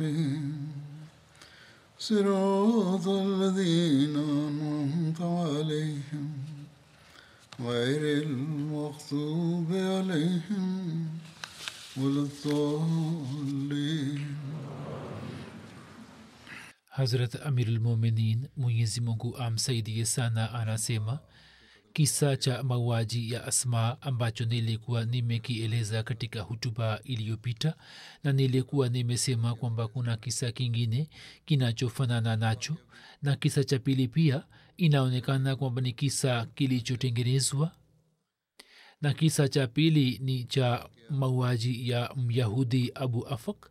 المستقيم صراط الذين أنعمت عليهم غير المغضوب عليهم ولا الضالين. حضرت امیر المومنین منیز مغو أم سعیدی سانا آنا سیما kisa cha mauaji ya asma ambacho nilikuwa nimekieleza katika hutuba iliyopita na nilikuwa nimesema kwamba kuna kisa kingine kinachofanana nacho na kisa cha pili pia inaonekana kwamba ni kisa kilichotengenezwa na kisa cha pili ni cha mauaji ya myahudi abu afak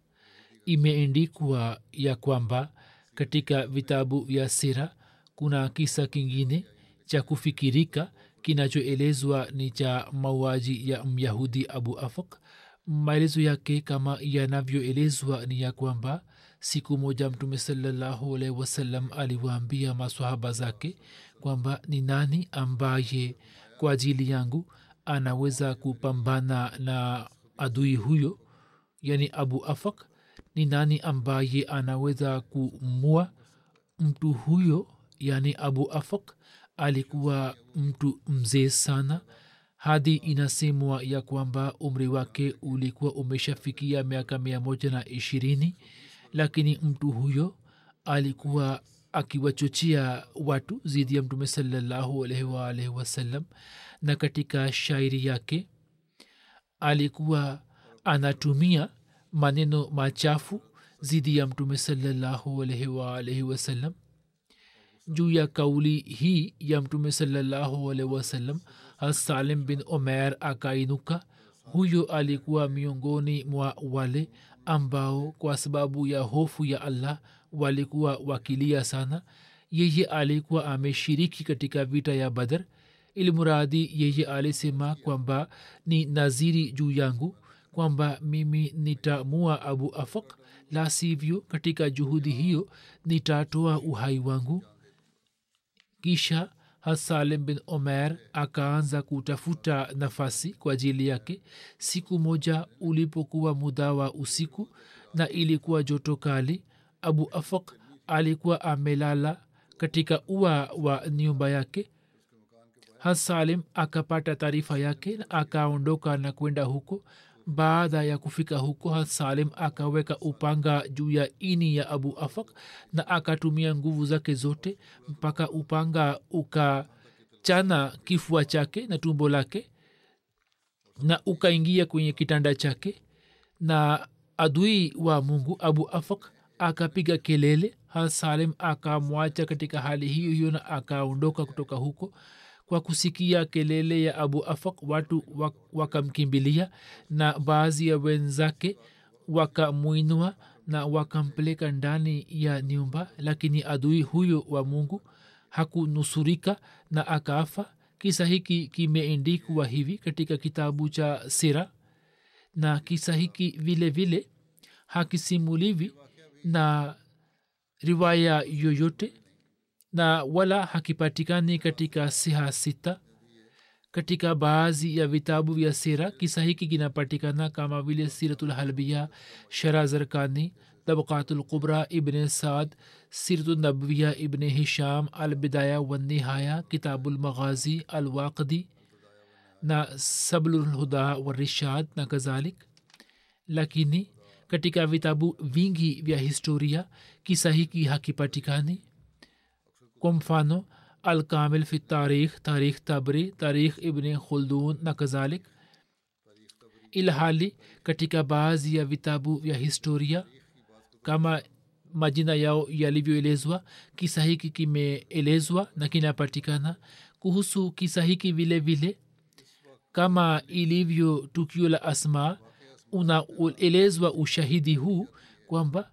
imeendikwa ya kwamba katika vitabu vya sira kuna kisa kingine cha kufikirika kinachoelezwa ni cha mauaji ya myahudi abu afak maelezo yake kama yanavyoelezwa ni ya kwamba siku moja mtume salallahu alaihi wasallam aliwaambia masahaba zake kwamba ni nani ambaye kwa ajili yangu anaweza kupambana na adui huyo yani abu afak ni nani ambaye anaweza kumua mtu huyo yani abu afak alikuwa mtu mzee sana. Hadi inasemwa ya kwamba umri wake ulikuwa umeshafikia miaka mia moja na ishirini lakini mtu huyo alikuwa akiwachochea watu zidi ya mtume salallahu alaihi waalaihi wasallam na katika shairi yake alikuwa anatumia maneno machafu zidi ya mtume salallahu alaihi waalaihi wasallam juu ya kauli hii ya mtume salallahu alaihi wasallam hasalim bin omer akainuka. Huyo alikuwa miongoni mwa wale ambao kwa sababu ya hofu ya allah walikuwa wakilia sana. Yeye alikuwa ameshiriki katika vita ya badar ilmuradi yeye alisema kwamba ni naziri juu yangu kwamba mimi nitamua abu afak la sivyo katika juhudi hiyo nitatoa uhai wangu kisha hasalim bin omer akaanza kutafuta nafasi kwa ajili yake. Siku moja ulipokuwa muda wa usiku na ilikuwa joto kali abu afak alikuwa amelala katika ua wa nyumba yake. Hasalim akapata taarifa yake akaondoka na kwenda huko baada ya kufika huko hasalim akaweka upanga juu ya ini ya abu afak na akatumia nguvu zake zote mpaka upanga ukachana kifua chake na tumbo lake na ukaingia kwenye kitanda chake. Na adui wa mungu abu afak akapiga kelele. Hasalim akamwacha katika hali hiyo hiyo na akaondoka kutoka huko kwa kusikia kelele ya abu afak watu wakamkimbilia na baadhi ya wenzake wakamwinua na wakampeleka ndani ya nyumba lakini adui huyo wa mungu hakunusurika na akaafa. Kisa hiki kimeendikwa hivi katika kitabu cha sira na kisa hiki vile vile hakisimuliwi na riwaya yoyote na wala hakipatikani katika siha sita. Katika baadhi ya vitabu vya sira kisa hiki kinapatikana kama vile siratulhalbia shara zarkani tabqatulqubra ibn saad siratulnabwiya ibn hisham albidaya wannihaya kitabulmaghazi alwaqdi na sablulhuda warishad na kadhalik. Lakini katika vitabu vingi vya historia kisa hiki hakipatikani kwa mfano alkamil fi tarikh tarikh tabri tarikh Ibni khuldun na kadhalik. Ilhali katika baadhi ya vitabu vya historia kama majina yao yalivyoelezwa kisa hiki kimeelezwa na kinapatikana. Kuhusu kisa hiki vile vile kama ilivyo tukio la asma unaelezwa ushahidi huu kwamba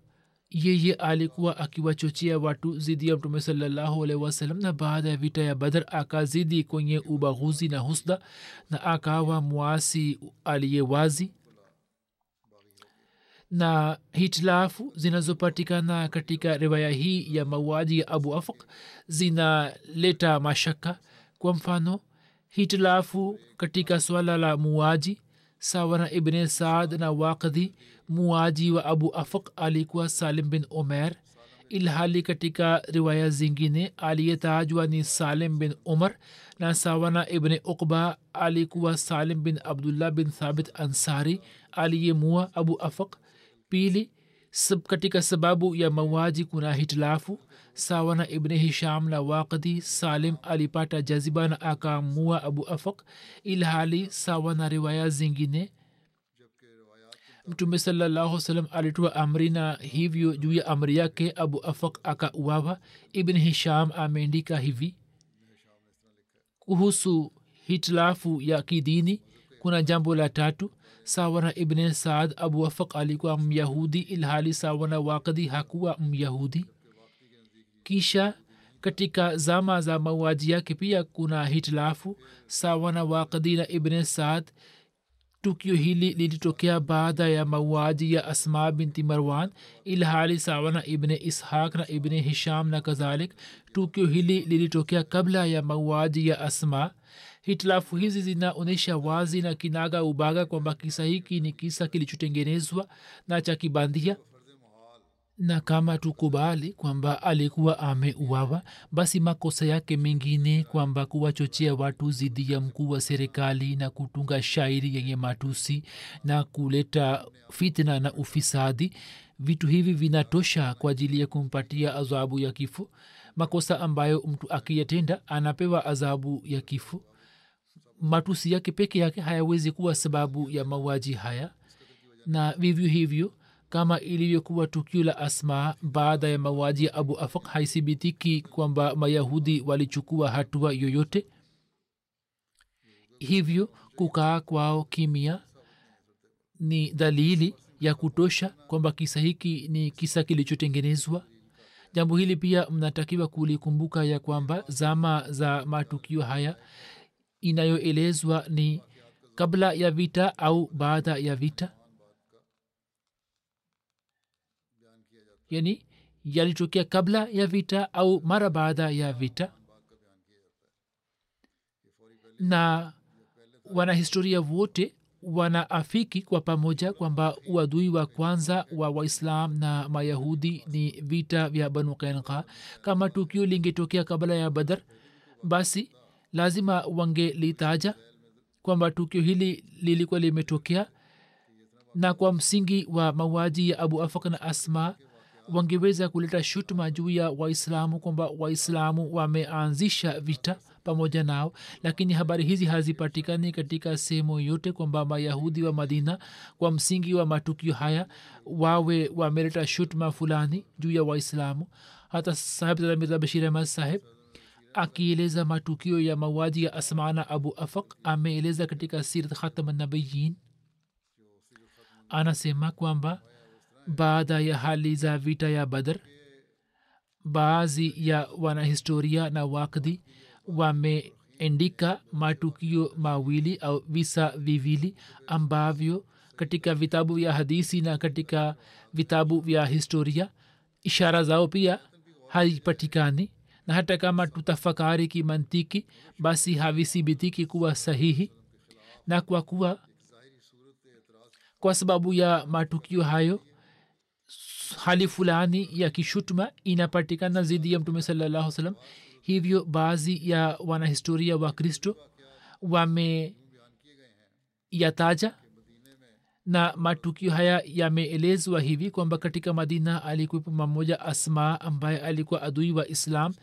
yeye alikuwa akiwachochea watu zidi ya mtume salallahu alaihi wasallam na baada ya vita ya badar akazidi kwenye ubaguzi na husda na akawa mwasi aliye wazi na hitilafu zinazopatikana katika riwaya hii ya mauaji ya abu afaq zinaleta mashaka. Kwa mfano hitilafu katika swala la muaji sawa na ibne saad na wakdhi muaji wa abu afak alikuwa salim bin omer ilhali katika riwaya zingine aliyetajwa ni salim bin umar na sawana na ibne ukba alikuwa salim bin abdullah bin thabit ansari aliyemua abu afak pili sab katika sababu ya mauaji kuna hitilafu. Sawa na ibne hisham na wakdi salim alipata jaziba na akamua abu afak ilhali sawa na riwaya zingine mtume salallahu salam alitoa amri na hivyo juu ya amri yake abu afak akauawa. Ibn hisham ameandika hivi kuhusu hitilafu ya kidini kuna jambo la tatu. Sawa na ibn saad abu afak alikuwa myahudi ilhali sawa na wakdi hakuwa myahudi. Kisha katika zama za mauaji yake pia kuna hitilafu. Sawa na wakdi na ibn saad tukio hili lilitokea baada ya mauaji ya asma binti marwan ilhali sawa na ibne ishaq na ibne hisham na kadhalik. Tukio hili lilitokea kabla ya mauaji ya asma. Hitilafu hizi zinaonyesha wazi na kinaga ubaga kwamba kisa hiki ni kisa kilichotengenezwa na cha kibandia na kama tukubali kwamba alikuwa ameuawa basi makosa yake mengine kwamba kuwachochea watu zidi ya mkuu wa serikali na kutunga shairi yenye matusi na kuleta fitna na ufisadi vitu hivi vinatosha kwa ajili ya kumpatia adhabu ya kifo. Makosa ambayo mtu akiyatenda anapewa adhabu ya kifo. Matusi yake peke yake hayawezi kuwa sababu ya mauaji haya. Na vivyo hivyo kama ilivyokuwa tukio la asma baada ya mauaji ya abu afak haithibitiki kwamba mayahudi walichukua hatua yoyote hivyo kukaa kwao kimia ni dalili ya kutosha kwamba kisa hiki ni kisa kilichotengenezwa. Jambo hili pia mnatakiwa kulikumbuka ya kwamba zama za matukio haya inayoelezwa ni kabla ya vita au baada ya vita yani yalitokea kabla ya vita au mara baada ya vita? Na wanahistoria wote wanaafiki kwa pamoja kwamba uadui wa kwanza wa waislam na mayahudi ni vita vya banu kainka kama tukio lingetokea kabla ya badar basi lazima wangelitaja kwamba tukio hili lilikuwa limetokea na kwa msingi wa mauaji ya abu afak na asma wangeweza kuleta shutuma juu ya waislamu kwamba waislamu wameanzisha vita pamoja nao lakini habari hizi hazipatikani katika sehemu yote kwamba mayahudi wa madina kwa msingi wa matukio haya wawe wameleta shutuma fulani juu ya waislamu. Hata sahib akieleza matukio ya mauaji ya asmana abu afaq ameeleza katika sirat khatamnabiyin anasema kwamba baada ya hali za vita ya badr baadhi ya wanahistoria na wakdi wameendika matukio mawili au visa viwili ambavyo katika vitabu vya hadisi na katika vitabu vya historia ishara zao pia haipatikani. Na hata kama tutafakari kimantiki basi havithibitiki kuwa sahihi. Na kwa kuwa kwa sababu ya matukio hayo hali fulani ya kishutma inapatikana zidi ya mtume salallahu salam hivyo baadhi ya wanahistoria wa kristo wameyataja na matukio haya yameelezwa hivi kwamba katika madina alikuwepo mamoja asma ambaye alikuwa adui wa islam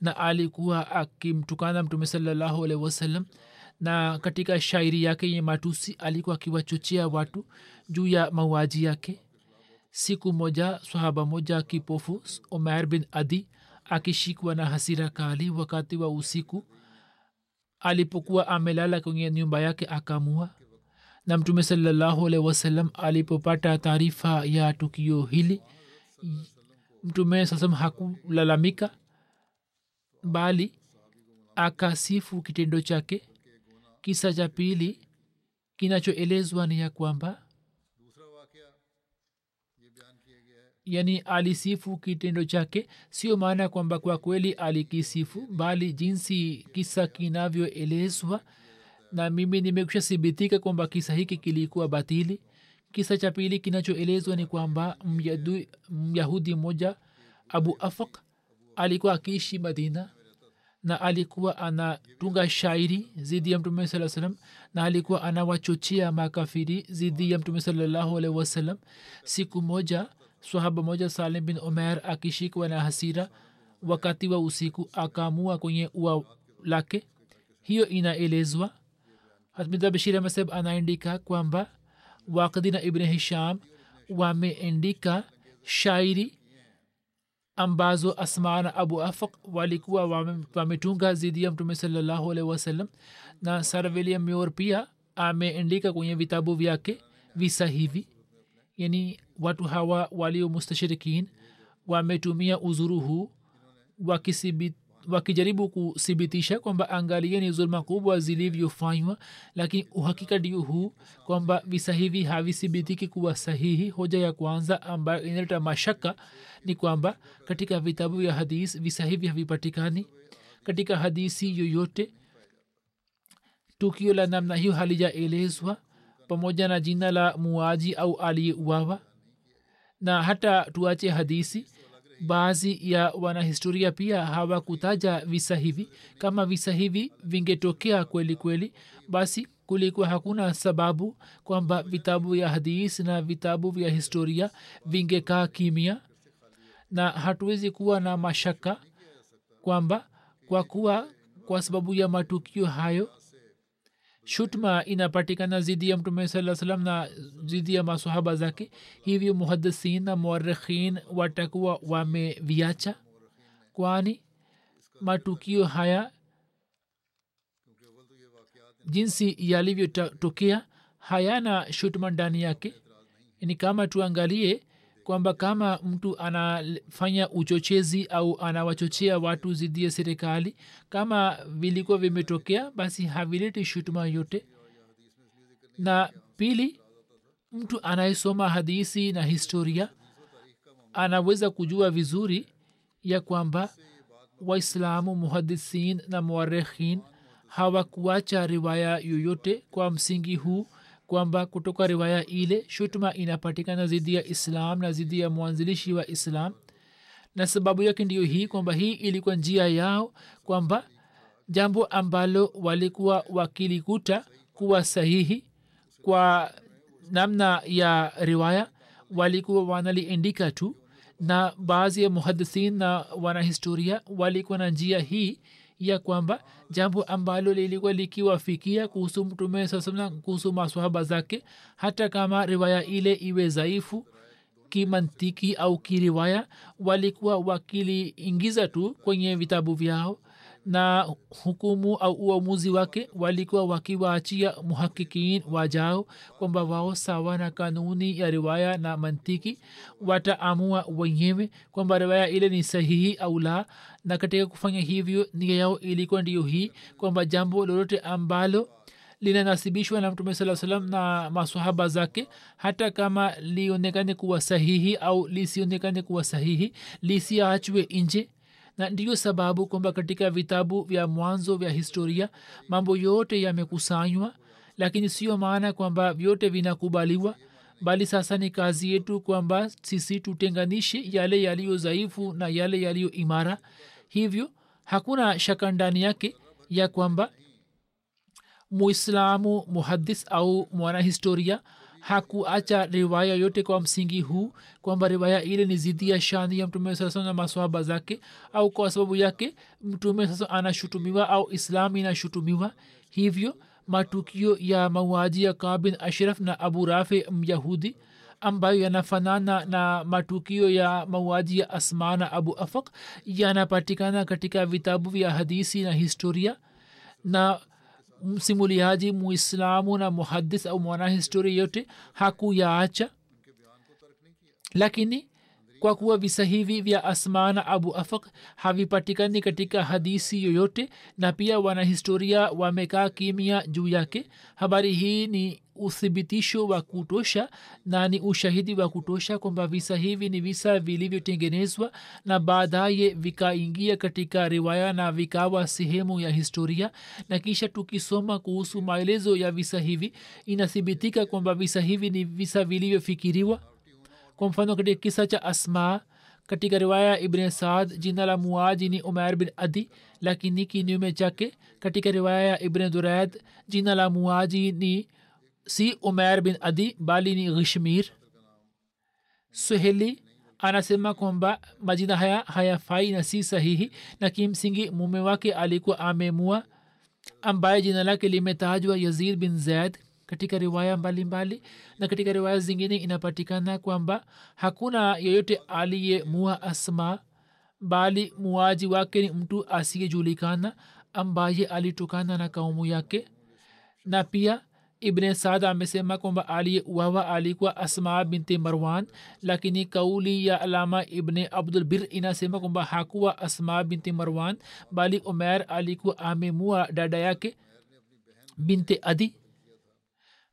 na alikuwa akimtukana mtume salallahu alaihi wasallam. Na katika shairi yake yenye matusi alikuwa akiwachochea watu juu ya mauaji yake siku moja sahaba moja kipofu omer bin adi akishikwa na hasira kali wakati wa usiku alipokuwa amelala kwenye nyumba yake akamua. Na mtume salallahu alehi wasallam alipopata taarifa ya tukio hili mtume sasam hakulalamika bali akasifu kitendo chake. Kisa cha pili kinachoelezwa ni ya kwamba yani alisifu kitendo chake. Sio maana kwamba kwa kweli alikisifu bali jinsi kisa kinavyoelezwa. Na mimi nimekusha thibitika kwamba kisa hiki kilikuwa batili. Kisa cha pili kinachoelezwa ni kwamba myahudi mmoja abu afak alikuwa akiishi madina na alikuwa anatunga shairi zidi ya mtume saa salam na alikuwa anawachochea makafiri zidi ya mtume salallahu alaihi wasalam siku moja swahaba moja salim bin omer akishikwa na hasira wakati wa usiku akaamua kwenye ua lake. Hiyo inaelezwa. Hatmida bashir amaseb anaandika kwamba wakdi na ibn hisham wameandika shairi ambazo asma na abu afak walikuwa wametunga zidi ya mtume salallahu alaihi wasallam. Na sar william yor pia ameandika kwenye vitabu vyake visa hivi. Yani watu hawa walio mustashirikin wametumia uzuru huu wakijaribu kuthibitisha kwamba angalia ni zulma kubwa zilivyofanywa lakini uhakika ndio huu kwamba visa hivi havithibitiki kuwa sahihi. Hoja ya kwanza ambayo inaleta mashaka ni kwamba katika vitabu vya hadis visa hivi havipatikani. Katika hadisi yoyote tukio la namna hiyo halijaelezwa pamoja na jina la muaji au aliyeuawa na hata tuache hadisi. Baadhi ya wanahistoria pia hawakutaja visa hivi. Kama visa hivi vingetokea kweli kweli basi kulikuwa hakuna sababu kwamba vitabu ya hadis na vitabu vya historia vingekaa kimia na hatuwezi kuwa na mashaka kwamba kwa kuwa kwa sababu ya matukio hayo shutma inapatikana zidi ya mtume saa salam na zidi ya masahaba zake. Hivyo muhadisin na muarikhin watakuwa wameviacha. Kwani matukio haya jinsi yalivyotokea hayana shutma ndani yake. Ni kama tuangalie kwamba kama mtu anafanya uchochezi au anawachochea watu zidi ya serikali kama vilikuwa vimetokea basi havileti shutuma yote. Na pili mtu anayesoma hadisi na historia anaweza kujua vizuri ya kwamba waislamu muhadisin na muarekhin hawakuacha riwaya yoyote kwa msingi huu kwamba kutoka riwaya ile shutuma inapatikana zidi ya islam na zidi ya mwanzilishi wa islam. Na sababu yake ndiyo hii kwamba hii ilikuwa njia yao kwamba jambo ambalo walikuwa wakilikuta kuwa sahihi kwa namna ya riwaya walikuwa wanaliendika tu. Na baadhi ya muhadisin na wanahistoria walikuwa na njia hii ya kwamba jambo ambalo lilikuwa likiwafikia kuhusu mtume sasana kuhusu maswahaba zake hata kama riwaya ile iwe dhaifu kimantiki au kiriwaya walikuwa wakiliingiza tu kwenye vitabu vyao na hukumu au uamuzi wake walikuwa wakiwaachia muhakikin wajao kwamba wao sawa na kanuni ya riwaya na mantiki. Wataamua wenyewe kwamba riwaya ile ni sahihi au la na katika kufanya hivyo nia yao ilikuwa ndiyo hii kwamba jambo lolote ambalo linanasibishwa na mtume saa salam na masahaba zake hata kama lionekane kuwa sahihi au lisionekane kuwa sahihi lisiachwe nje na ndiyo sababu kwamba katika vitabu vya mwanzo vya historia mambo yote yamekusanywa lakini siyo maana kwamba vyote vinakubaliwa bali sasa ni kazi yetu kwamba sisi tutenganishe yale yaliyo dhaifu na yale yaliyo imara. Hivyo hakuna shaka ndani yake ya kwamba muislamu muhadis au mwanahistoria hakuacha riwaya yote kwa msingi huu kwamba riwaya ile ni zidi ya shani ya mtume saa na maswahaba zake au kwa sababu yake mtume sasa anashutumiwa au islam inashutumiwa. Hivyo matukio ya mauaji ya kabin ashraf na abu rafe myahudi ambayo yanafanana na matukio ya mauaji ya asma na abu afak yanapatikana katika vitabu vya hadisi na historia. Na msimuliaji muislamu na muhadith au mwanahistoria yote hakuyaacha. Lakini kwa kuwa visa hivi vya asma na abu afak havipatikani katika hadisi yoyote na pia wanahistoria wamekaa kimia juu yake habari hii ni uthibitisho wa kutosha na ni ushahidi wa kutosha kwamba visa hivi ni visa vilivyotengenezwa na baadaye vikaingia katika riwaya na vikawa sehemu ya historia. Na kisha tukisoma kuhusu maelezo ya visa hivi inathibitika kwamba visa hivi ni visa vilivyofikiriwa. Kwa mfano katika kisa cha asma katika riwaya ya ibn saad jina la muaji ni umair bin adi lakini kinyume chake katika riwaya ya ibn duraid jina la muaji ni si umer bin adi bali ni ghishmir suheli anasema kwamba majina haya hayafai na si sahihi na kimsingi mume wake alikuwa amemua ambaye jina lake limetajwa yazid bin zaid katika riwaya mbalimbali mbali, na katika riwaya zingine inapatikana kwamba hakuna yeyote aliyemua asma bali muaji wake ni mtu asiyejulikana ambaye alitokana na kaumu yake na pia ibn saad amesema kwamba aliyeuawa alikuwa asma binti marwan lakini kauli ya alama ibn abdulbir inasema kwamba hakuwa asma binti marwan bali umer alikuwa amemua dada yake binti adi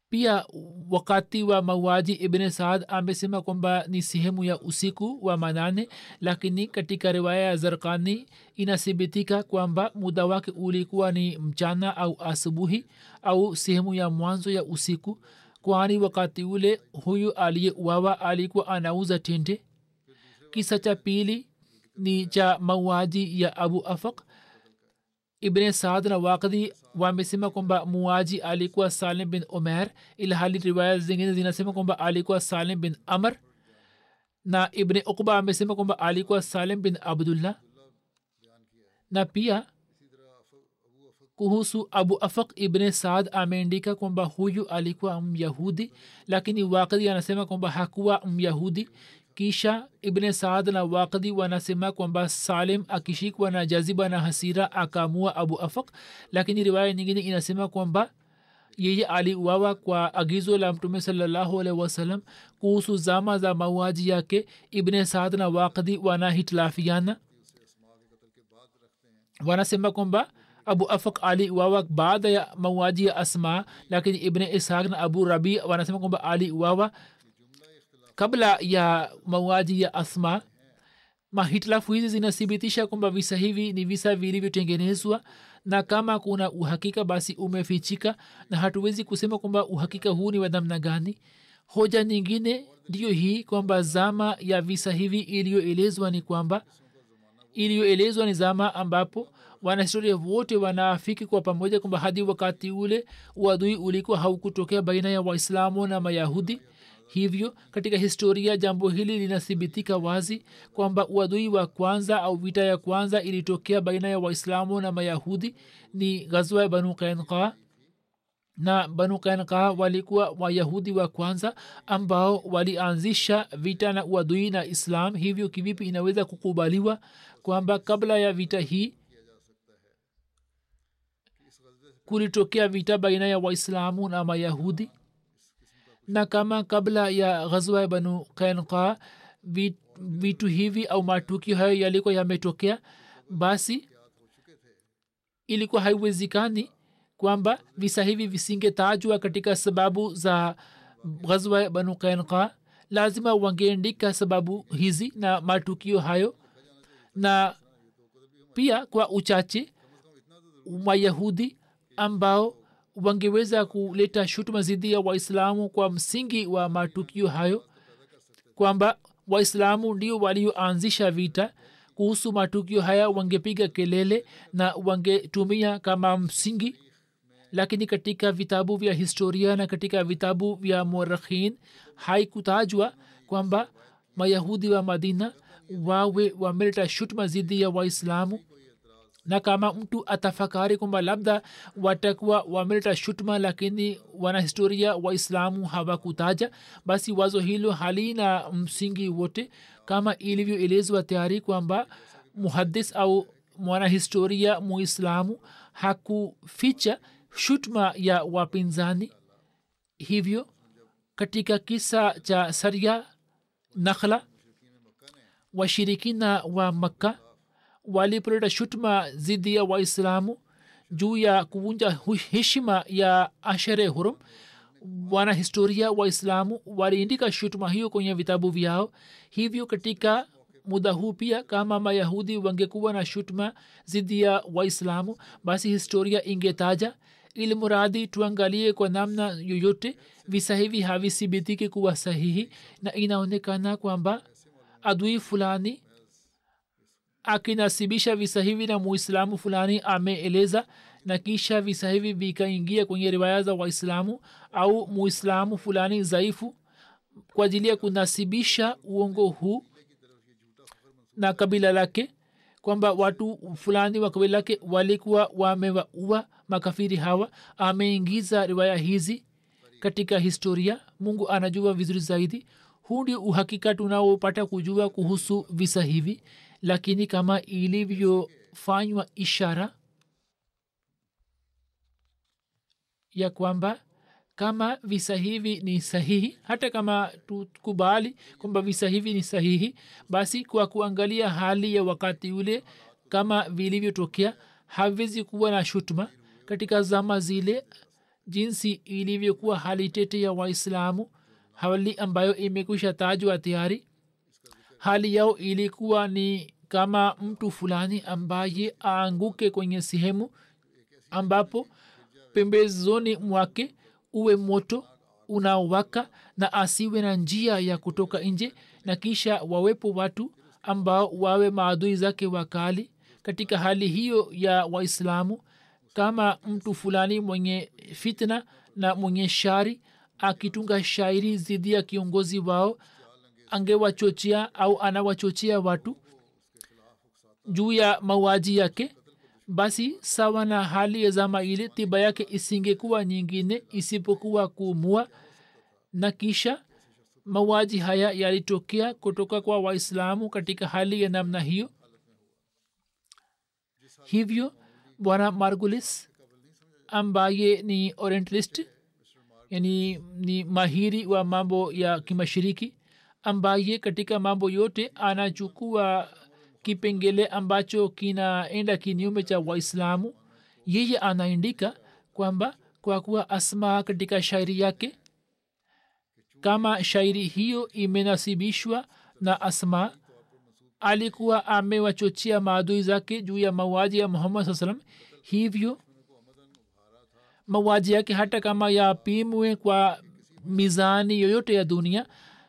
pia wakati wa mauaji ibn saad amesema kwamba ni sehemu ya usiku wa manane lakini katika riwaya ya zarkani inathibitika kwamba muda wake ulikuwa ni mchana au asubuhi au sehemu ya mwanzo ya usiku kwani wakati ule huyu aliyeuawa alikuwa anauza tende. Kisa cha pili ni cha mauaji ya abu afak ibn saad na wakdi wamesema kwamba muaji alikuwa salim bin omer ilhali riwaya zingine zinasema kwamba alikuwa salim bin amr. Na ibn ukba amesema kwamba alikuwa salim bin abdullah. Na pia kuhusu abu afaq ibn saad ameandika kwamba huyu alikuwa myahudi lakini wakdi anasema kwamba hakuwa myahudi kisha ibne saad na wakdi wanasema kwamba salim akishikwa na jaziba na hasira akaamua abu afak lakini riwaya nyingine inasema kwamba yeye aliuawa kwa agizo la mtume salallahu alaihi wasallam kuhusu zama za mauaji yake. Ibne saad na wakdi wanahitilafiana wanasema kwamba abu afak aliuawa baada ya mauaji ya asma lakini ibne ishaq na abu rabi wanasema kwamba aliuawa kabla ya mauaji ya asma mahitilafu hizi zinathibitisha kwamba visa hivi ni visa vilivyotengenezwa na kama kuna uhakika basi umefichika na hatuwezi kusema kwamba uhakika huu ni wa namna gani. Hoja nyingine ndiyo hii kwamba zama ya visa hivi iliyoelezwa ni kwamba iliyoelezwa ni zama ambapo wanahistoria wote wanaafiki kwa pamoja kwamba hadi wakati ule uadui ulikuwa haukutokea baina ya waislamu na mayahudi hivyo katika historia jambo hili linathibitika wazi kwamba uadui wa kwanza au vita ya kwanza ilitokea baina ya waislamu na mayahudi ni ghazwa ya banu kainka na banu kainka walikuwa wayahudi wa kwanza ambao walianzisha vita na uadui na islam. Hivyo kivipi inaweza kukubaliwa kwamba kabla ya vita hii kulitokea vita baina ya waislamu na mayahudi na kama kabla ya ghazwa banu kainka vitu hivi au matukio hayo yalikuwa yametokea basi ilikuwa haiwezekani kwamba visa hivi visingetajwa katika sababu za ghazwa banu kainka lazima wangeandika sababu hizi na matukio hayo. Na pia kwa uchache mayahudi ambao wangeweza kuleta shutuma zidi ya waislamu kwa msingi wa matukio hayo kwamba waislamu ndio walioanzisha vita. Kuhusu matukio haya wangepiga kelele na wangetumia kama msingi lakini katika vitabu vya historia na katika vitabu vya morakhin haikutajwa kwamba mayahudi wa madina wawe wameleta shutuma zidi ya waislamu na kama mtu atafakari kwamba labda watakuwa wameleta shutma lakini wanahistoria waislamu hawakutaja basi wazo hilo halina msingi wote kama ilivyoelezwa tayari kwamba muhadis au mwanahistoria muislamu hakuficha shutma ya wapinzani. Hivyo katika kisa cha saria nakhla washirikina wa makka walipoleta shutma dhidi ya waislamu juu ya kuvunja heshima ya ashere hurum. Wanahistoria waislamu waliindika shutuma hiyo kwenye vitabu vyao. Hivyo katika muda huu pia kama mayahudi wangekuwa na shutma zidi ya waislamu basi historia ingetaja ili muradi tuangalie kwa namna yoyote visa hivi havithibitiki kuwa sahihi na inaonekana kwamba adui fulani akinasibisha visa hivi na muislamu fulani ameeleza na kisha visa hivi vikaingia kwenye riwaya za waislamu au muislamu fulani dhaifu kwa ajili ya kunasibisha uongo huu na kabila lake kwamba watu fulani wa kabila lake walikuwa wamewaua makafiri hawa. Ameingiza riwaya hizi katika historia. Mungu anajua vizuri zaidi. Huu ndio uhakika tunaopata kujua kuhusu visa hivi lakini kama ilivyofanywa ishara ya kwamba kama visa hivi ni sahihi hata kama tukubali kwamba visa hivi ni sahihi basi kwa kuangalia hali ya wakati ule kama vilivyotokea haviwezi kuwa na shutuma katika zama zile jinsi ilivyokuwa hali tete ya waislamu hali ambayo imekwisha tajwa tayari hali yao ilikuwa ni kama mtu fulani ambaye aanguke kwenye sehemu ambapo pembezoni mwake uwe moto unaowaka na asiwe na njia ya kutoka nje na kisha wawepo watu ambao wawe maadui zake wakali. Katika hali hiyo ya waislamu kama mtu fulani mwenye fitna na mwenye shari akitunga shairi dhidi ya kiongozi wao angewachochea au anawachochea watu juu ya mauaji yake basi sawa na hali ya zama ile tiba yake isingekuwa nyingine isipokuwa kuumua. Na kisha mauaji haya yalitokea kutoka kwa waislamu katika hali ya namna hiyo. Hivyo bwana margulis ambaye ni orientalist yani ni mahiri wa mambo ya kimashiriki ambaye katika mambo yote anachukua kipengele ambacho kinaenda kinyume cha waislamu. Yeye anaandika kwamba kwa kuwa asma katika shairi yake kama shairi hiyo imenasibishwa na asma alikuwa amewachochea maadui zake juu ya mauaji ya muhammad saa salam hivyo mauaji yake hata kama yapimwe kwa mizani yoyote ya dunia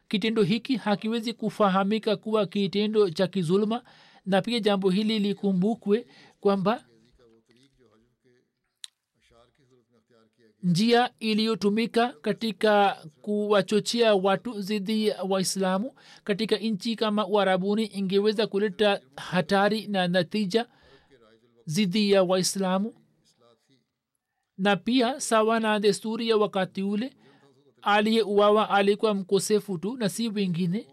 kitendo hiki hakiwezi kufahamika kuwa kitendo cha kizuluma na pia jambo hili likumbukwe kwamba njia iliyotumika katika kuwachochea watu zidi ya waislamu katika nchi kama uarabuni ingeweza kuleta hatari na natija zidi ya waislamu. Na pia sawa na desturi ya wakati ule aliyeuawa alikuwa mkosefu tu na si wengine.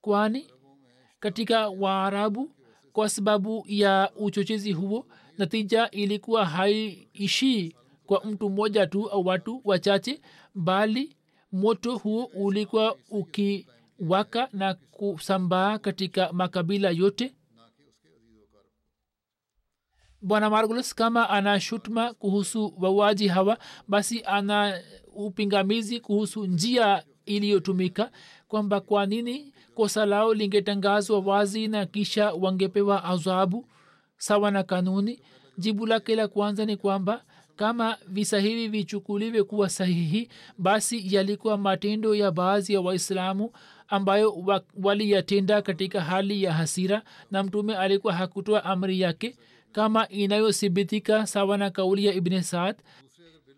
Kwani katika waarabu kwa sababu ya uchochezi huo natija ilikuwa haiishii kwa mtu mmoja tu au watu wachache bali moto huo ulikuwa ukiwaka na kusambaa katika makabila yote. Bwana margulus kama ana shutma kuhusu wauaji hawa basi ana upingamizi kuhusu njia iliyotumika kwamba kwa nini kosa lao lingetangazwa wazi na kisha wangepewa adhabu sawa na kanuni. Jibu lake la kwanza ni kwamba kama visa hivi vichukuliwe kuwa sahihi basi yalikuwa matendo ya baadhi ya waislamu ambayo waliyatenda katika hali ya hasira na mtume alikuwa hakutoa amri yake kama inayothibitika sawa na kauli ya ibne saad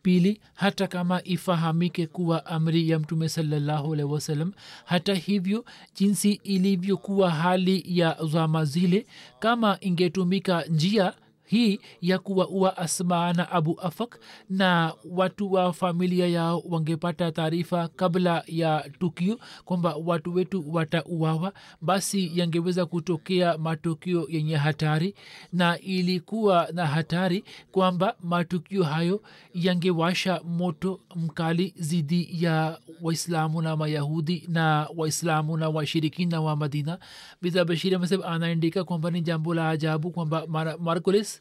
pili hata kama ifahamike kuwa amri ya mtume salallahu alaihi wasallam. Hata hivyo jinsi ilivyokuwa hali ya zama zile kama ingetumika njia hii ya kuwaua asma na abu afak na watu wa familia yao wangepata taarifa kabla ya tukio kwamba watu wetu watauawa basi yangeweza kutokea matukio yenye hatari na ilikuwa na hatari kwamba matukio hayo yangewasha moto mkali zidi ya waislamu na mayahudi na waislamu na washirikina wa madina. Bidha bashiri amesema anaandika kwamba ni jambo la ajabu kwamba markulis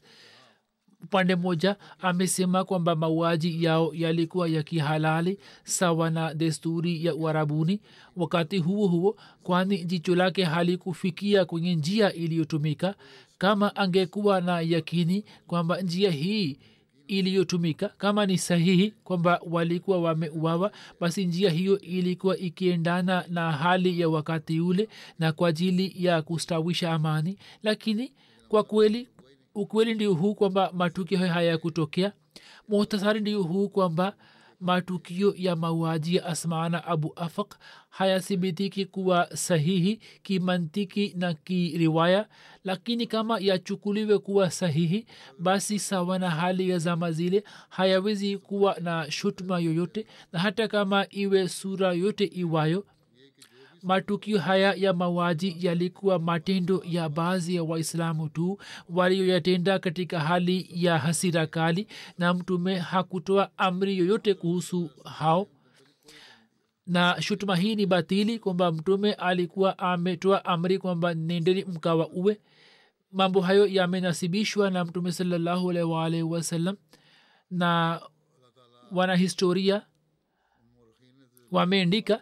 upande mmoja amesema kwamba mauaji yao yalikuwa ya kihalali sawa na desturi ya uarabuni. Wakati huo huo kwani jicho lake halikufikia kwenye njia iliyotumika kama angekuwa na yakini kwamba njia hii iliyotumika kama ni sahihi kwamba walikuwa wameuawa basi njia hiyo ilikuwa ikiendana na hali ya wakati ule na kwa ajili ya kustawisha amani. Lakini kwa kweli ukweli ndio huu kwamba matukio hayo hayakutokea. Muhtasari ndio huu kwamba matukio ya mauaji ya asmana abu afaq hayathibitiki kuwa sahihi kimantiki na kiriwaya lakini kama yachukuliwe kuwa sahihi basi sawa na hali ya zama zile hayawezi kuwa na shutuma yoyote na hata kama iwe sura yote iwayo matukio haya ya mauaji yalikuwa matendo ya baadhi ya waislamu tu walioyatenda katika hali ya hasira kali na mtume hakutoa amri yoyote kuhusu hao. Na shutuma hii ni batili kwamba mtume alikuwa ametoa amri kwamba nendeni mkawa uwe mambo hayo yamenasibishwa na mtume salallahu wasallam na wanahistoria wameandika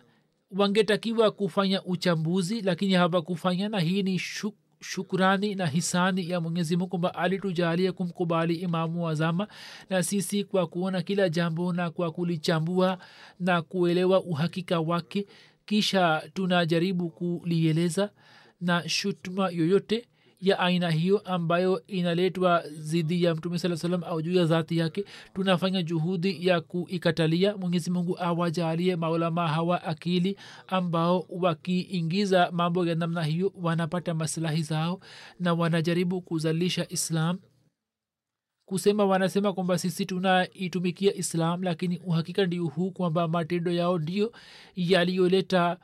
wangetakiwa kufanya uchambuzi lakini hawakufanya na hii ni shuk, shukurani na hisani ya mwenyezi mungu kwamba alitujalia kumkubali imamu wazama na sisi kwa kuona kila jambo na kwa kulichambua na kuelewa uhakika wake kisha tunajaribu kulieleza na shutuma yoyote ya aina hiyo ambayo inaletwa zidi ya mtume saa salam au juu ya dhati yake. Tunafanya juhudi ya kuikatalia. Mwenyezi mungu awajalie maulama hawa akili ambao wakiingiza mambo ya namna hiyo wanapata maslahi zao na wanajaribu kuzalisha islam. Kusema wanasema kwamba sisi tunaitumikia islam lakini uhakika ndio huu kwamba matendo yao ndio yaliyoleta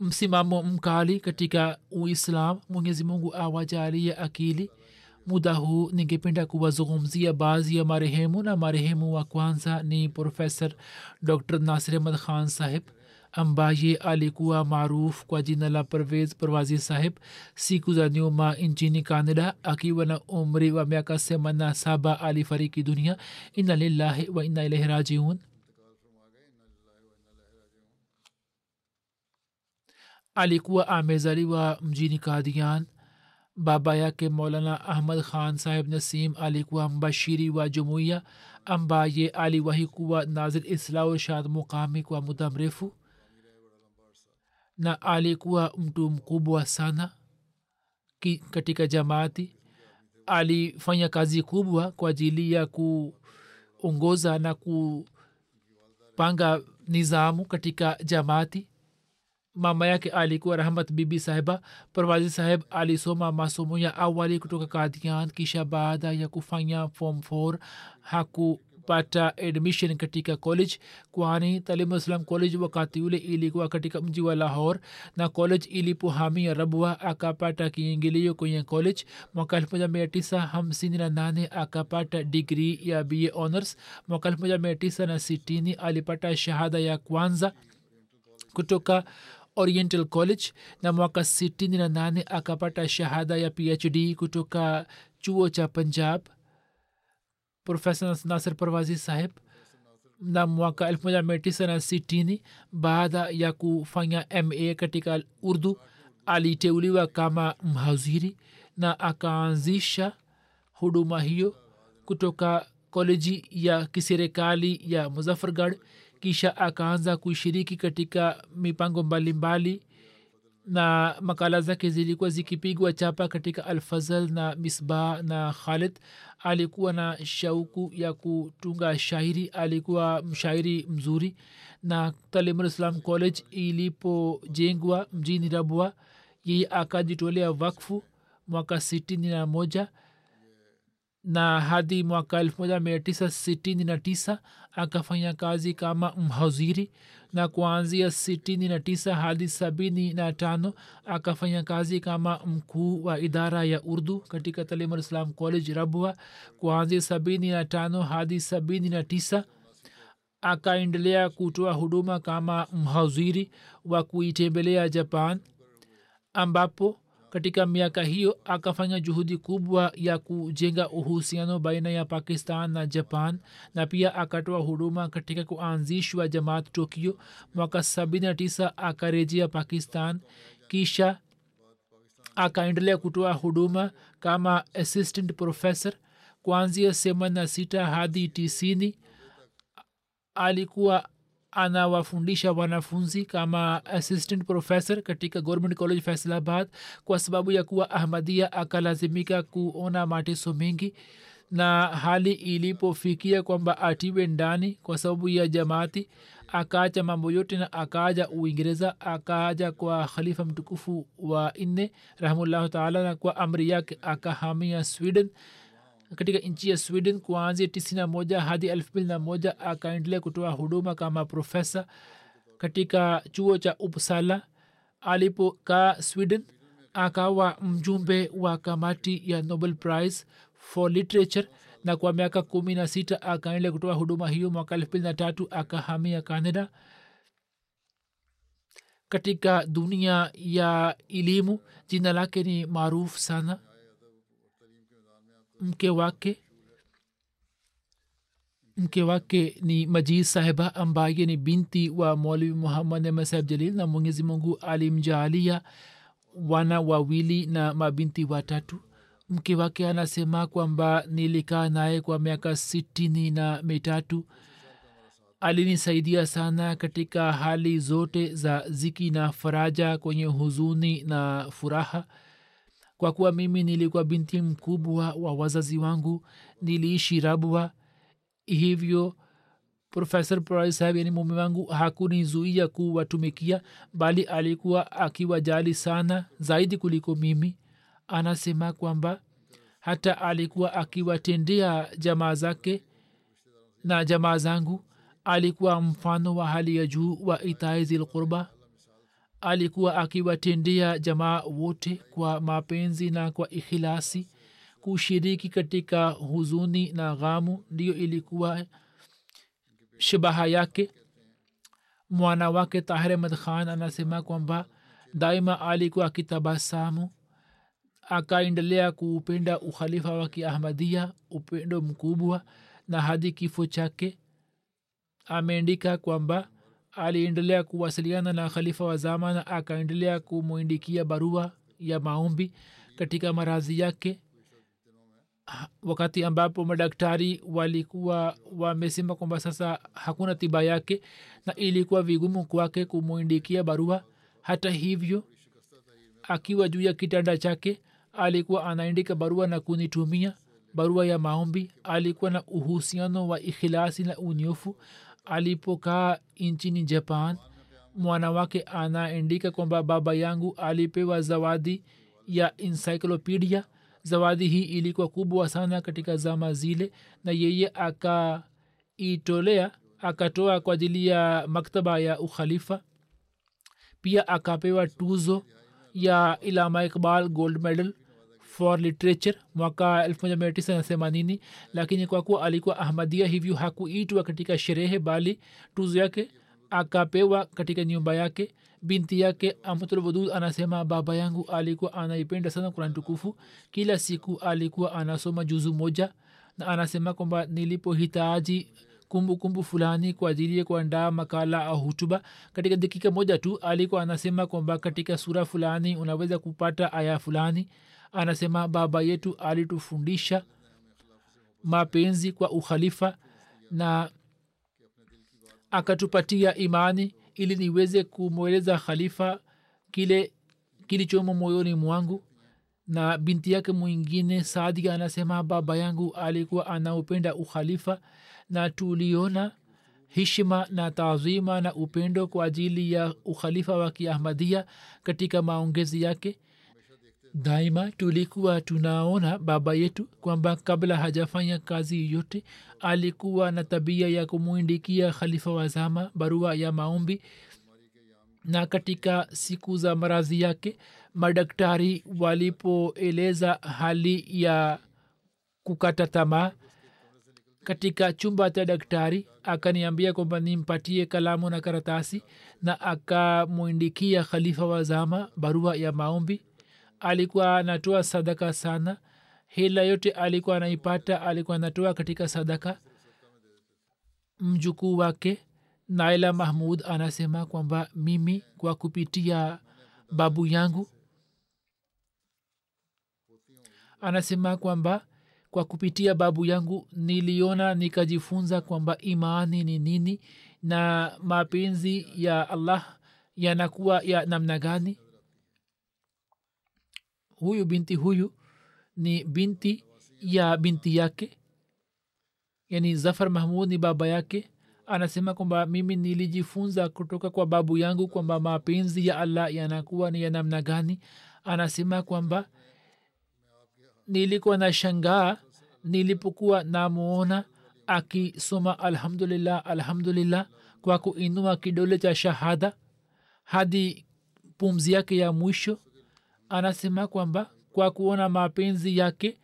msimamo mkali katika uislam mwenyezi mungu awajalie akili muda huu ningependa kuwazungumzia baadhi ya marehemu na marehemu wa kwanza ni profesor dr nasir ahmad khan saheb ambaye alikuwa maruf kwa jina la pervez perwazi saheb siku za nyuma nchini canada akiwa na umri wa miaka semana saba alifariki dunia inna lillahi wa inna ilaihi rajiun alikuwa amezaliwa mjini kadian baba yake maulana ahmad khan sahib nasim alikuwa mbashiri wa jumuiya ambaye aliwahi kuwa nazir islau shad mukami kwa muda mrefu na alikuwa mtu mkubwa sana ki, katika jamaati. Alifanya kazi kubwa kwa ajili ya kuongoza na kupanga nizamu katika jamaati mama yake alikuwa rahmat bibi sahiba parwazi saheb alisoma masomo ya awali kutoka kadian kisha baada ya kufanya form 4 hakupata admission katika college kwani talimuslam college wakati ule ilikuwa katika mji wa lahor na college ilipohamia rabwa akapata kiingilio kwenye college mwaka elfu moja mia tisa hamsini na nane akapata digri ya ba honors mwaka elfu moja mia tisa na sitini alipata shahada ya kwanza kutoka oriental college na mwaka 68 akapata shahada ya phd kutoka chuo cha punjab. Profesa nasir parwazi saheb na mwaka 1960 baada ya kufanya ma katika urdu aliteuliwa kama mhaziri na akaanzisha huduma hiyo kutoka koleji ya kiserikali ya muzaffargढ़ kisha akaanza kushiriki katika mipango mbalimbali na makala zake zilikuwa zikipigwa chapa katika alfazal na misbah na khalid. Alikuwa na shauku ya kutunga shairi alikuwa mshairi mzuri. Na talimrislam college ilipojengwa mjini rabwa yeye akajitolea wakfu mwaka sitini na moja na hadi mwaka elfu moja mia tisa sitini na tisa akafanya kazi kama mhaziri na kuanzia sitini na tisa hadi sabini na tano akafanya kazi kama mkuu wa idara ya urdu katika talim islam college rabwa. Kuanzia sabini na tano hadi sabini na tisa akaendelea kutoa huduma kama mhaziri wa kuitembelea japan ambapo katika miaka hiyo akafanya juhudi kubwa ya kujenga uhusiano baina ya pakistan na japan na pia akatoa huduma katika kuanzishwa jamaat tokyo. Mwaka 79 akarejea pakistan kisha akaendelea kutoa huduma kama assistant professor. Kuanzia semana sita hadi tisini alikuwa anawafundisha wanafunzi kama assistant professor katika government college faisalabad kwa sababu ya kuwa ahmadia akalazimika kuona mateso mengi na hali ilipofikia kwamba atiwe ndani kwa sababu ya jamaati akaacha mambo yote na akaaja uingereza akaaja kwa khalifa mtukufu wa nne rahimullahu taala na kwa amri yake akahamia sweden katika nchi ya sweden kuanzia tisini na moja hadi elfu mbili na moja akaendelea kutoa huduma kama profesa katika chuo cha upsala alipokaa sweden akawa mjumbe wa kamati ya nobel prize for literature na kwa miaka kumi na sita akaendelea kutoa huduma hiyo. Mwaka elfu mbili na tatu akahamia canada. Katika dunia ya elimu jina lake ni maarufu sana mke wake. Mke wake ni majid sahiba ambaye ni binti wa molvi muhammad masahib jalil na mwenyezi mungu alimjaalia wana wawili na mabinti watatu. Mke wake anasema kwamba nilikaa naye kwa miaka sitini na mitatu. Alinisaidia sana katika hali zote za ziki na faraja kwenye huzuni na furaha kwa kuwa mimi nilikuwa binti mkubwa wa wazazi wangu niliishi rabwa. Hivyo profesor prai saheb yani mume wangu hakunizuia kuwatumikia bali alikuwa akiwajali sana zaidi kuliko mimi. Anasema kwamba hata alikuwa akiwatendea jamaa zake na jamaa zangu alikuwa mfano wa hali ya juu wa itai zilqurba alikuwa akiwatendea jamaa wote kwa mapenzi na kwa ikhilasi kushiriki katika huzuni na ghamu ndiyo ilikuwa shabaha yake. Mwana wake tahir ahmad khan anasema kwamba daima alikuwa akitabasamu akaendelea kuupenda ukhalifa wa kiahmadia upendo mkubwa na hadi kifo chake. Ameandika kwamba aliendelea kuwasiliana na khalifa wa zama na akaendelea kumwindikia barua ya maombi katika marazi yake wakati ambapo madaktari walikuwa wamesema kwamba sasa hakuna tiba yake na ilikuwa vigumu kwake kumwindikia barua. Hata hivyo akiwa juu ya kitanda chake alikuwa anaandika barua na kunitumia. Barua ya maombi alikuwa na uhusiano wa ikhilasi na unyofu alipokaa nchini japan mwana wake anaandika kwamba baba yangu alipewa zawadi ya encyclopedia. Zawadi hii ilikuwa kubwa sana katika zama zile na yeye akaitolea akatoa kwa ajili ya maktaba ya ukhalifa. Pia akapewa tuzo ya ilama iqbal gold medal for literature mwaka 1980 lakini kwa kuwa alikuwa ahmadia hivyo hakuitwa katika sherehe bali tuzo yake akapewa katika nyumba yake. Binti yake amtulwadud anasema baba yangu alikuwa anaipenda sana kurani tukufu. Kila siku alikuwa anasoma juzu moja na anasema kwamba nilipohitaji kumbukumbu fulani kwa ajili ya kuandaa makala au hutuba katika dakika moja tu alikuwa anasema kwamba katika sura fulani unaweza kupata aya fulani anasema baba yetu alitufundisha mapenzi kwa ukhalifa na akatupatia imani ili niweze kumweleza khalifa kile kilichomo moyoni mwangu. Na binti yake mwingine sadia anasema baba yangu alikuwa anaupenda ukhalifa na tuliona hishima na taazima na upendo kwa ajili ya ukhalifa wa kiahmadia katika maongezi yake daima tulikuwa tunaona baba yetu kwamba kabla hajafanya kazi yote alikuwa na tabia ya kumwindikia khalifa wa zama barua ya maombi. Na katika siku za maradhi yake madaktari walipoeleza hali ya kukata tamaa katika chumba cha daktari akaniambia kwamba nimpatie kalamu na karatasi na akamwindikia khalifa wa zama barua ya maombi alikuwa anatoa sadaka sana. Hela yote alikuwa anaipata alikuwa anatoa katika sadaka. Mjukuu wake naila mahmud anasema kwamba mimi kwa kupitia babu yangu. Anasema kwamba kwa kupitia babu yangu niliona nikajifunza kwamba imani ni nini na mapenzi ya allah yanakuwa ya namna gani huyu binti huyu ni binti ya binti yake yani zafar mahmud ni baba yake. Anasema kwamba mimi nilijifunza kutoka kwa babu yangu kwamba mapenzi ya allah yanakuwa ni ya namna gani. Anasema kwamba nilikuwa na shangaa nilipokuwa namwona akisoma alhamdulillah alhamdulillah kwa kuinua kidole cha shahada hadi pumzi yake ya mwisho anasema kwamba kwa kuona mapenzi yake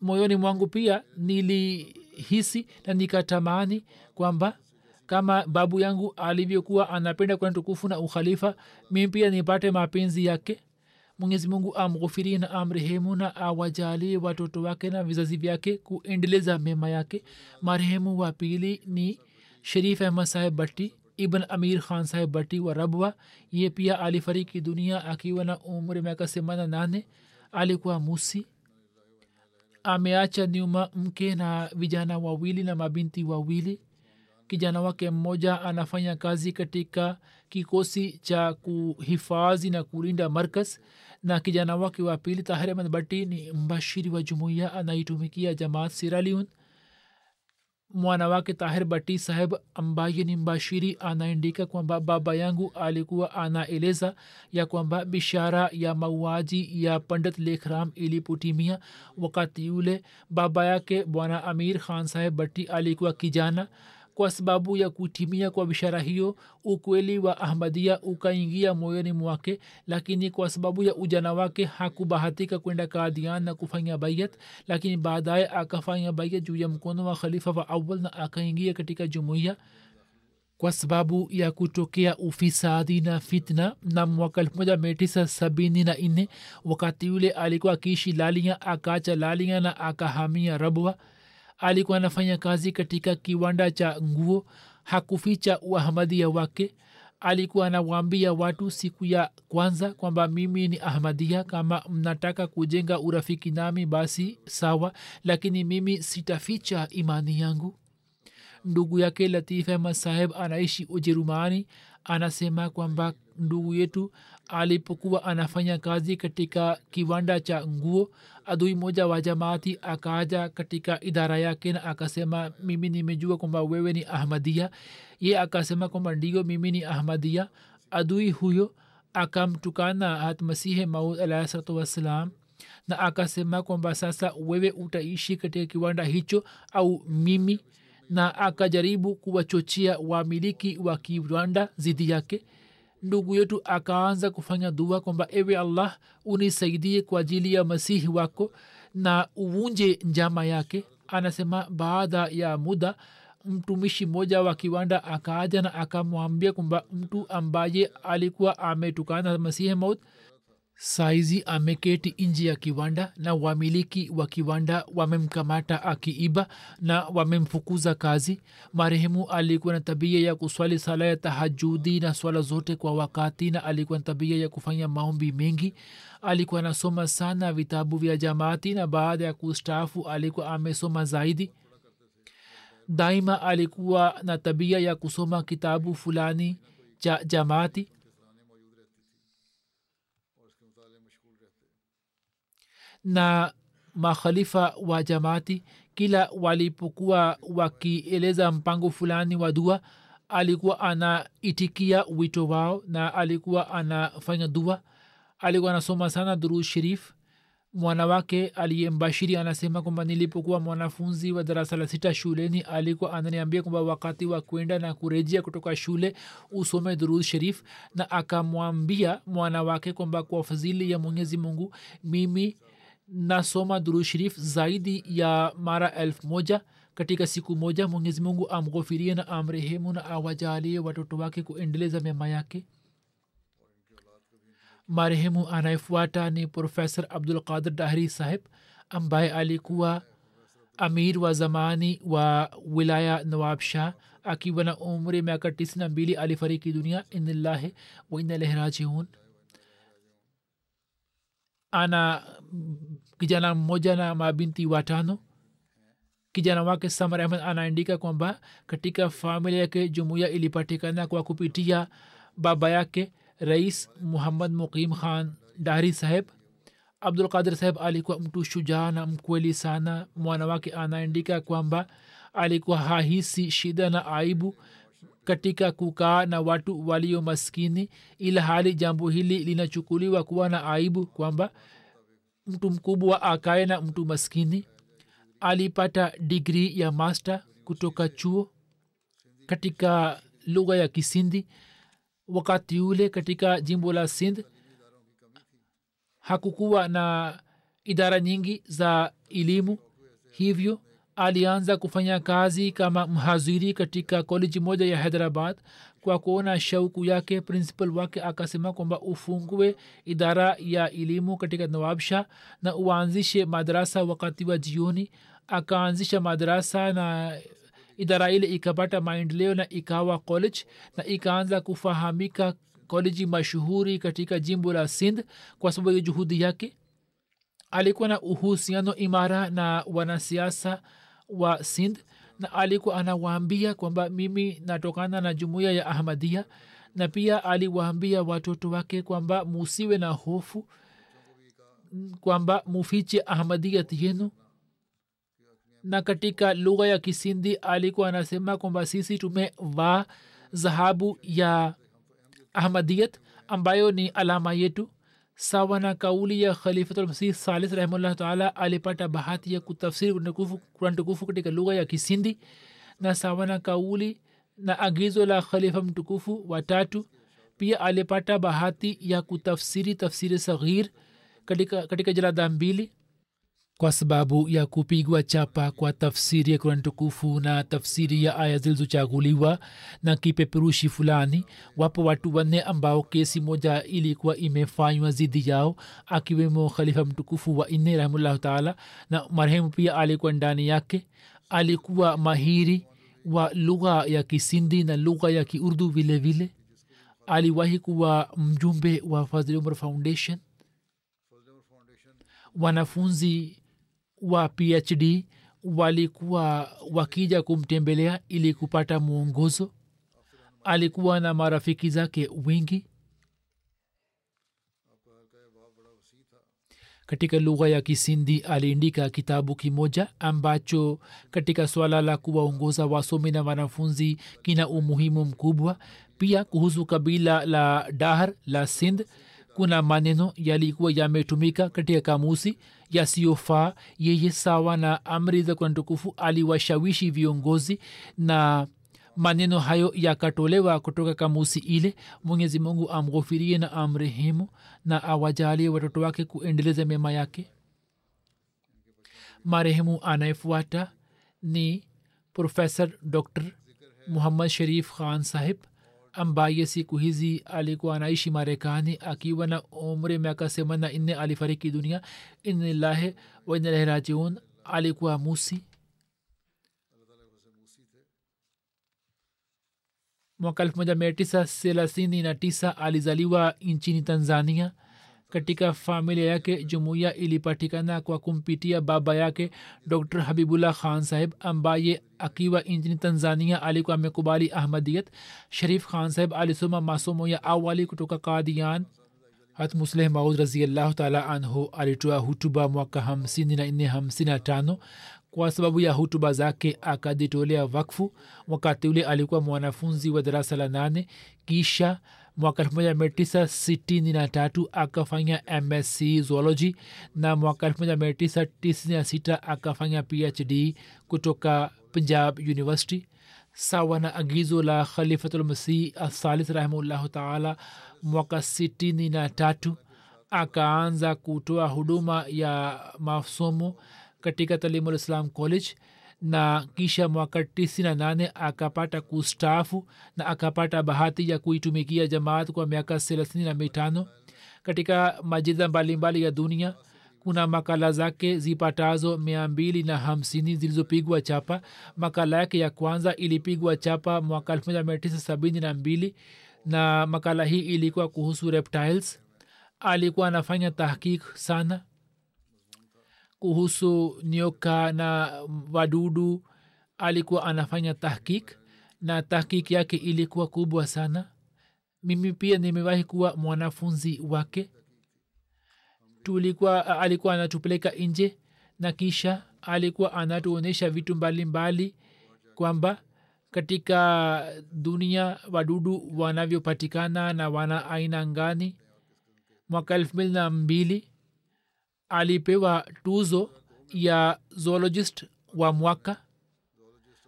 moyoni mwangu pia nilihisi na nikatamani kwamba kama babu yangu alivyokuwa anapenda kwenda tukufu na ukhalifa mimi pia nipate mapenzi yake. Mwenyezi mungu amghufiri na amrehemu na awajalie watoto wake na vizazi vyake kuendeleza mema yake. Marehemu wa pili ni sherif ahmad saheb batti ibn amir khan saheb batti wa rabwa ye pia alifariki dunia akiwa na umri miaka semana nane alikuwa musi ameacha nyuma mke na vijana wawili na mabinti wawili kijana wake mmoja anafanya kazi katika kikosi cha kuhifadhi na kulinda markas na kijana wake wa pili tahir ahmad bati ni mbashiri wa jumuiya anaitumikia jamaat siraliun mwana wake tahir bati saheb ambaye ni mbashiri anaandika kwamba baba yangu alikuwa anaeleza ya kwamba bishara ya mauaji ya pandit lekhram ilipotimia wakati yule baba yake bwana amir khan saheb bati alikuwa kijana kwa sababu ya kutimia kwa bishara hiyo ukweli wa ahmadia ukaingia moyoni mwake lakini kwa sababu ya ujana wake hakubahatika kwenda kadian na kufanya bayat lakini baadaye akafanya bayat juu ya mkono wa khalifa wa awal na akaingia katika jumuiya kwa sababu ya kutokea ufisadi na fitna. Na mwaka elfu moja mia tisa sabini na nne wakati yule alikuwa akiishi lalia akaacha lalia na akahamia rabwa alikuwa anafanya kazi katika kiwanda cha nguo hakuficha uahmadia wake. Alikuwa anawaambia watu siku ya kwanza kwamba mimi ni ahmadia kama mnataka kujenga urafiki nami basi sawa lakini mimi sitaficha imani yangu. Ndugu yake latif ahmad anaishi ujerumani anasema kwamba ndugu yetu alipokuwa anafanya kazi katika kiwanda cha nguo adui moja wa jamaati akaja katika idara yake na akasema mimi nimejua kwamba wewe ni ahmadia ye akasema kwamba ndio mimi ni ahmadia adui huyo akamtukana hatmasihe maud alahi salatu wassalam na akasema kwamba sasa wewe utaishi katika kiwanda hicho au mimi? Na akajaribu kuwachochea wamiliki wa kiwanda zidi yake ndugu yetu akaanza kufanya dua kwamba ewe allah unisaidie kwa ajili ya masihi wako na uvunje njama yake. Anasema baada ya muda mtumishi mmoja wa kiwanda akaaja na akamwambia kwamba mtu ambaye alikuwa ametukana masihi maut saizi ameketi nje ya kiwanda na wamiliki wa kiwanda wamemkamata akiiba na wamemfukuza kazi. Marehemu alikuwa na tabia ya kuswali sala ya tahajudi na swala zote kwa wakati na alikuwa na tabia ya kufanya maombi mengi. Alikuwa anasoma sana vitabu vya jamaati na baada ya kustaafu alikuwa amesoma zaidi. Daima alikuwa na tabia ya kusoma kitabu fulani cha jamaati na makhalifa wa jamaati kila walipokuwa wakieleza mpango fulani wa dua alikuwa anaitikia wito wao na alikuwa anafanya dua. Alikuwa anasoma sana durud sharif. Mwana wake aliyembashiri anasema kwamba nilipokuwa mwanafunzi wa darasa la sita shuleni alikuwa ananiambia kwamba wakati wa kwenda na kurejea kutoka shule usome durud sharif na akamwambia mwana wake kwamba kwa fadhili ya mwenyezi mungu mimi nasoma durud sharif zaidi ya mara elfu moja. Katika siku moja mwenyezi mungu amghofirie na amrehemu na awajalie watoto wake kuendeleza mema yake. Marehemu anayefuata ni profesor abdul qadir dahri saheb ambaye alikuwa amir wa zamani wa wilaya nawab shah. Akiwa na umri miaka tisini na mbili alifariki dunia. Inillahi wa inalaihi rajiun ana kijana mmoja na mabinti watano. Kijana wake samar ahmed anaandika kwamba katika familia yake jumuiya ilipatikana kwa kupitia baba yake rais muhammad muqim khan dari saheb. Abdul saheb alikuwa mtu shujaa na mkweli sana. Mwana wake anaandika kwamba alikuwa hahisi shida na aibu katika kukaa na watu walio maskini ila hali jambo hili linachukuliwa kuwa na aibu kwamba mtu mkubwa akae na mtu maskini alipata digri ya master kutoka chuo katika lugha ya kisindi. Wakati ule katika jimbo la sindh hakukuwa na idara nyingi za elimu hivyo alianza kufanya kazi kama mhaziri katika koleji moja ya hyderabad kwa kuona shauku yake. Principal wake akasema kwamba ufungue idara ya elimu katika nawabsha na uanzishe madarasa wakati wa jioni. Akaanzisha madarasa na idara ile ikapata maendeleo na ikawa college na ikaanza kufahamika koleji mashuhuri katika jimbo la sindh kwa sababu ya juhudi yake. Alikuwa na uhusiano imara na wanasiasa wa sindh na alikuwa anawaambia kwamba mimi natokana na jumuiya ya ahmadia na pia aliwaambia watoto wake kwamba musiwe na hofu kwamba mufiche ahmadiyat yenu. Na katika lugha ya kisindi alikuwa anasema kwamba sisi tumevaa dhahabu ya ahmadiyat ambayo ni alama yetu sawa na kauli ya khalifatulmasih salis rahimahullah taala alipata bahati ya kutafsiri kuran tukufu katika lugha ya kisindi na sawa na kauli na agizo la khalifa mtukufu watatu pia alipata bahati ya kutafsiri tafsiri saghir katika, katika jalada mbili kwa sababu ya kupigwa chapa kwa tafsiri ya kurani tukufu na tafsiri ya aya zilizochaguliwa na kipeperushi fulani. Wapo watu wanne ambao kesi moja ilikuwa imefanywa zidi yao akiwemo khalifa mtukufu wa nne rahimullahu taala na marehemu pia alikuwa ndani yake. Alikuwa mahiri wa lugha ya kisindi na lugha ya kiurdu vile vile. Aliwahi kuwa mjumbe wa fadhil umar foundation. Wanafunzi wa phd walikuwa wakija kumtembelea ili kupata mwongozo? Alikuwa na marafiki zake wengi? Katika lugha ya kisindi aliandika kitabu kimoja ambacho katika swala la kuwaongoza wasomi na wanafunzi kina umuhimu mkubwa. Pia kuhusu kabila la dahar la sindh kuna maneno yalikuwa yametumika katika kamusi yasiyofaa. Yeye sawa na amri za kuna tukufu aliwashawishi viongozi na maneno hayo yakatolewa kutoka kamusi ile. Mwenyezi mungu amghofirie na amrehemu na awajalie watoto wake kuendeleza mema yake. Marehemu anayefuata ni profesa dr muhammad sharif khan sahib ambaye siku hizi alikuwa anaishi marekani akiwa na umri miaka semani na nne alifariki dunia inlillahi wainalahi rajiun. Alikuwa musi. Mwaka elfu moja mia tisa thelathini na tisa alizaliwa nchini tanzania katika familia yake jumuiya ilipatikana kwa kumpitia baba yake dr habibullah khan saheb ambaye akiwa nchini tanzania alikuwa amekubali ahmadiyat sharif khan saheb alisoma masomo ya awali kutoka kadian hat musleh maud raziallahu taala anhu alitoa hutuba mwaka hamsini na nne hamsini na tano kwa sababu ya hutuba zake akajitolea wakfu wakati ule alikuwa mwanafunzi wa darasa la nane kisha mwaka 1963 akafanya msc zoology na mwaka 1996 akafanya phd kutoka punjab university. Sawa na agizo la khalifatulmasih athalith rahimahullahu taala mwaka 63 akaanza kutoa huduma ya masomo katika talimul alislam college na kisha mwaka 98 akapata kustafu na akapata bahati ya kuitumikia jamaat kwa miaka thelathini na mitano. Katika majida mbalimbali ya dunia kuna makala zake zipatazo mia mbili na hamsini zilizopigwa chapa. Makala yake ya kwanza ilipigwa chapa mwaka 1972 na makala hii ilikuwa kuhusu reptiles. Alikuwa anafanya tahkik sana kuhusu nyoka na wadudu alikuwa anafanya tahkik na tahkik yake ilikuwa kubwa sana. Mimi pia nimewahi kuwa mwanafunzi wake. Tulikuwa alikuwa anatupeleka nje na kisha alikuwa anatuonyesha vitu mbalimbali kwamba katika dunia wadudu wanavyopatikana na wana aina ngani mwaka elfu mbili na mbili alipewa tuzo ya zoologist wa mwaka.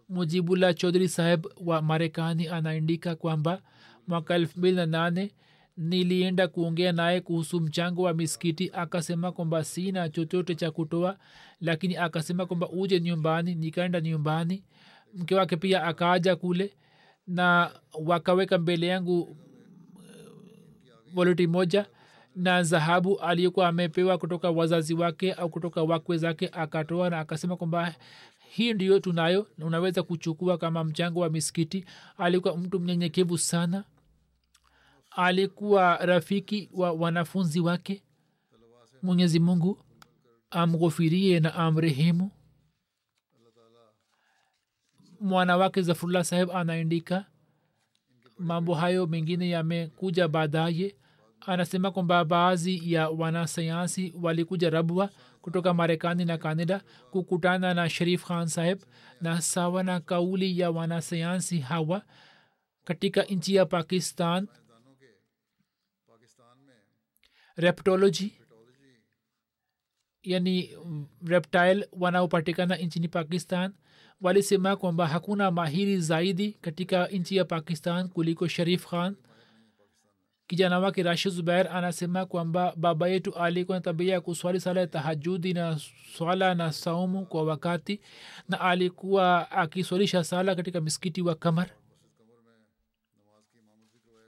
Mujibullah chodri saheb wa marekani anaandika kwamba mwaka elfu mbili na nane nilienda kuongea naye kuhusu mchango wa miskiti akasema kwamba sina chochote cha kutoa lakini akasema kwamba uje nyumbani. Nikaenda nyumbani. Mke wake pia akaaja kule na wakaweka mbele yangu voloti moja na dhahabu aliyekuwa amepewa kutoka wazazi wake au kutoka wakwe zake akatoa na akasema kwamba hii ndiyo tunayo unaweza kuchukua kama mchango wa miskiti alikuwa mtu mnyenyekevu sana. Alikuwa rafiki wa wanafunzi wake. Mwenyezi mungu amghofirie na amrehemu. Mwana wake zafurullah saheb anaandika mambo hayo mengine yamekuja baadaye anasema kwamba baadhi ya wanasayansi walikuja rabwa kutoka marekani na kanada kukutana na sharif khan saheb na sawa na kauli ya wanasayansi hawa katika nchi ya pakistan. Reptology yani reptile wanaopatikana nchini pakistan walisema kwamba hakuna mahiri zaidi katika nchi ya pakistan kuliko sharif khan kijana wake rashid zubair anasema kwamba baba yetu alikuwa na tabia ya kuswali sala ya tahajudi na swala na saumu kwa wakati na alikuwa akiswalisha sala katika misikiti wa kamar.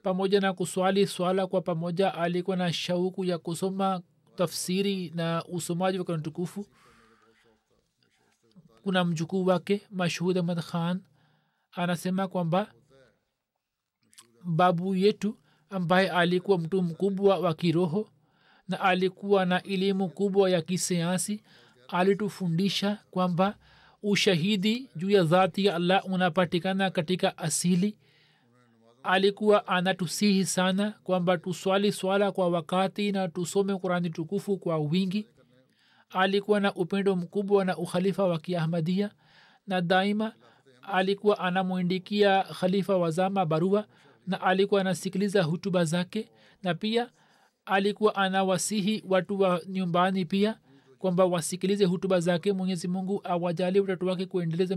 Pamoja na kuswali swala kwa pamoja alikuwa na shauku ya kusoma tafsiri na usomaji wa kurani kuna mjukuu wake mashhud ahmad khan anasema kwamba babu yetu ambaye alikuwa mtu mkubwa wa kiroho na alikuwa na elimu kubwa ya kisayansi alitufundisha kwamba ushahidi juu ya dhati ya allah unapatikana katika asili. Alikuwa anatusihi sana kwamba tuswali swala kwa wakati na tusome kurani tukufu kwa wingi. Alikuwa na upendo mkubwa na ukhalifa wa kiahmadia na daima alikuwa anamwindikia khalifa wazama barua na alikuwa anasikiliza hutuba zake na pia alikuwa anawasihi watu wa nyumbani pia kwamba wasikilize hutuba zake. Mwenyezi mungu awajali watoto wake kuendeleza